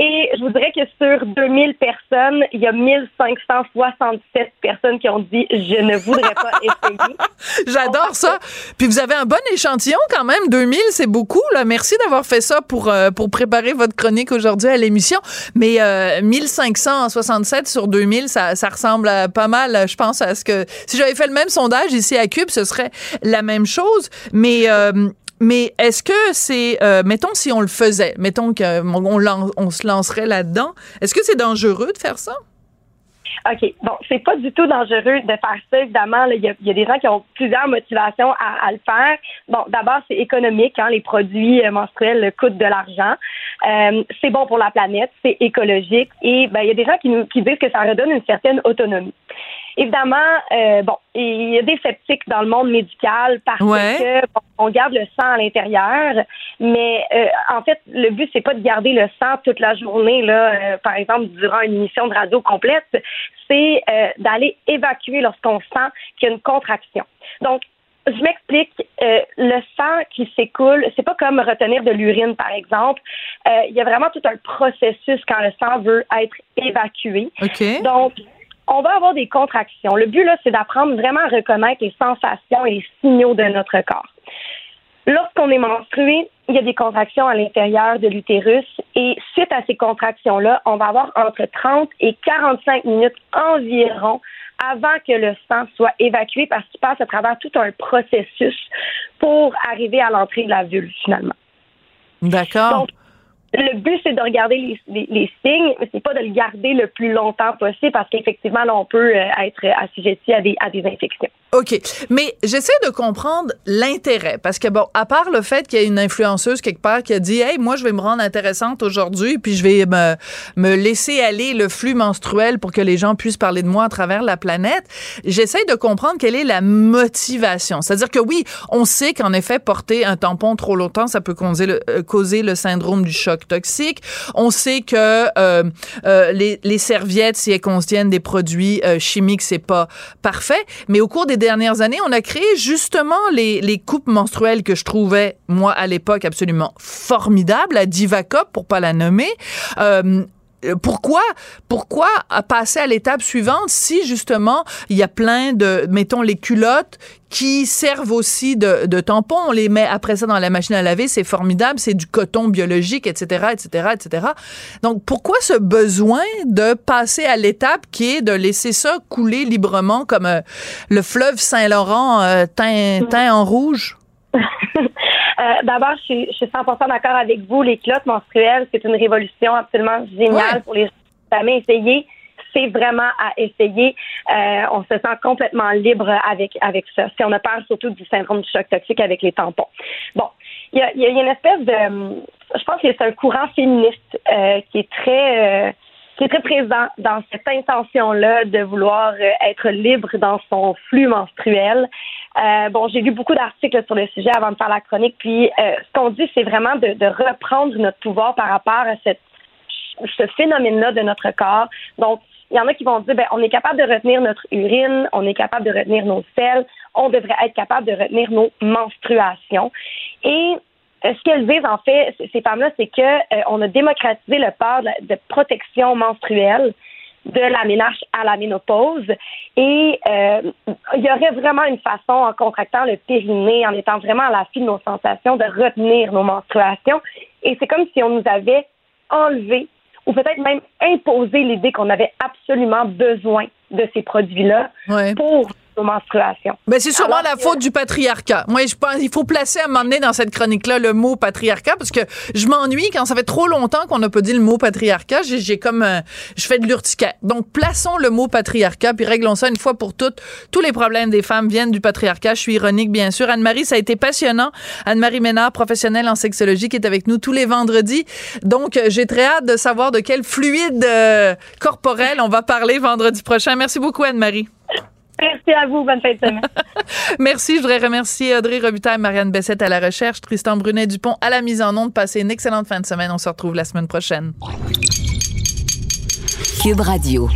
Et je vous dirais que sur 2000 personnes, il y a 1567 personnes qui ont dit je ne voudrais pas essayer. J'adore ça. Puis vous avez un bon échantillon quand même. 2000, c'est beaucoup. Là. Merci d'avoir fait ça pour, euh, pour préparer votre chronique aujourd'hui à l'émission. Mais euh, 1567 sur 2000, ça, ça ressemble à pas mal, je pense, à ce que... Si j'avais fait le même sondage ici à Cube, ce serait la même chose. Mais... euh, mais est-ce que c'est, euh, mettons si on le faisait, mettons qu'on on, se lancerait là-dedans, est-ce que c'est dangereux de faire ça? OK. Bon, c'est pas du tout dangereux de faire ça. Évidemment, il y, a- des gens qui ont plusieurs motivations à, à le faire. Bon, d'abord, c'est économique. Hein, les produits euh, menstruels coûtent de l'argent. Euh, c'est bon pour la planète, c'est écologique. Et ben, il y a des gens qui nous qui disent que ça redonne une certaine autonomie. Évidemment, euh, bon, il y a des sceptiques dans le monde médical parce Ouais. que bon, on garde le sang à l'intérieur, mais euh, en fait, le but c'est pas de garder le sang toute la journée là, euh, par exemple durant une émission de radio complète, c'est euh, d'aller évacuer lorsqu'on sent qu'il y a une contraction. Donc je m'explique, euh, le sang qui s'écoule, c'est pas comme retenir de l'urine, par exemple. Euh, Il y a vraiment tout un processus quand le sang veut être évacué. OK. Donc, on va avoir des contractions. Le but, là, c'est d'apprendre vraiment à reconnaître les sensations et les signaux de notre corps. Lorsqu'on est menstrué, il y a des contractions à l'intérieur de l'utérus et suite à ces contractions-là, on va avoir entre 30 et 45 minutes environ avant que le sang soit évacué parce qu'il passe à travers tout un processus pour arriver à l'entrée de la vulve finalement. D'accord. Le but, c'est de regarder les, les- les signes, mais c'est pas de le garder le plus longtemps possible parce qu'effectivement, là, on peut euh, être assujetti à des, à des infections. OK. Mais j'essaie de comprendre l'intérêt. Parce que, bon, à part le fait qu'il y a une influenceuse quelque part qui a dit Hey, moi, je vais me rendre intéressante aujourd'hui, puis je vais me, me laisser aller le flux menstruel pour que les gens puissent parler de moi à travers la planète, j'essaie de comprendre quelle est la motivation. C'est-à-dire que oui, on sait qu'en effet, porter un tampon trop longtemps, ça peut causer le, euh, causer le syndrome du choc toxique. On sait que euh, euh, les, les serviettes, si elles contiennent des produits euh, chimiques, c'est pas parfait. Mais au cours des dernières années, on a créé justement les, coupes menstruelles que je trouvais, moi, à l'époque, absolument formidables, la Divacop, pour pas la nommer. Euh, pourquoi, pourquoi à passer à l'étape suivante si justement il y a plein de, mettons les culottes qui servent aussi de, de tampons, on les met après ça dans la machine à laver, c'est formidable, c'est du coton biologique, etc., etc., etc. Donc pourquoi ce besoin de passer à l'étape qui est de laisser ça couler librement comme euh, le fleuve Saint-Laurent euh, teint, teint en rouge? Euh, D'abord, je suis, je suis 100 d'accord avec vous. Les culottes menstruelles, c'est une révolution absolument géniale Ouais. pour les gens qui n'ont jamais essayé. C'est vraiment à essayer. Euh, on se sent complètement libre avec avec ça. Si on a peur surtout du syndrome du choc toxique avec les tampons. Bon, il y a, il y a une espèce de, je pense que c'est un courant féministe euh, qui est très qui est très présent dans cette intention-là de vouloir être libre dans son flux menstruel. Euh, bon, j'ai lu beaucoup d'articles sur le sujet avant de faire la chronique, puis euh, ce qu'on dit, c'est vraiment de, de reprendre notre pouvoir par rapport à cette, ce phénomène-là de notre corps. Donc, il y en a qui vont dire, ben, on est capable de retenir notre urine, on est capable de retenir nos selles, on devrait être capable de retenir nos menstruations. Et euh, ce qu'elles disent, en fait, ces femmes-là, c'est que euh, on a démocratisé le port de protection menstruelle de la ménage à la ménopause. Et euh, il y aurait vraiment une façon, en contractant le périnée, en étant vraiment à l'affût de nos sensations, de retenir nos menstruations. Et c'est comme si on nous avait enlevé ou peut-être même imposé l'idée qu'on avait absolument besoin de ces produits-là Ouais. pour menstruations. Ben, c'est sûrement la faute du patriarcat. Moi, je pense il faut placer à un moment donné dans cette chronique-là le mot patriarcat parce que je m'ennuie quand ça fait trop longtemps qu'on n'a pas dit le mot patriarcat. J'ai comme, euh, je fais de l'urticaire. Donc, plaçons le mot patriarcat puis réglons ça une fois pour toutes. Tous les problèmes des femmes viennent du patriarcat. Je suis ironique, bien sûr. Anne-Marie, ça a été passionnant. Anne-Marie Ménard, professionnelle en sexologie, qui est avec nous tous les vendredis. Donc, euh, j'ai très hâte de savoir de quel fluide euh, corporel on va parler vendredi prochain. Merci beaucoup, Anne-Marie. Merci à vous. Bonne fin de semaine. Merci. Je voudrais remercier Audrey Robitaille, Marianne Bessette à la recherche, Tristan Brunet-Dupont à la mise en onde. Passez une excellente fin de semaine. On se retrouve la semaine prochaine. Cube Radio.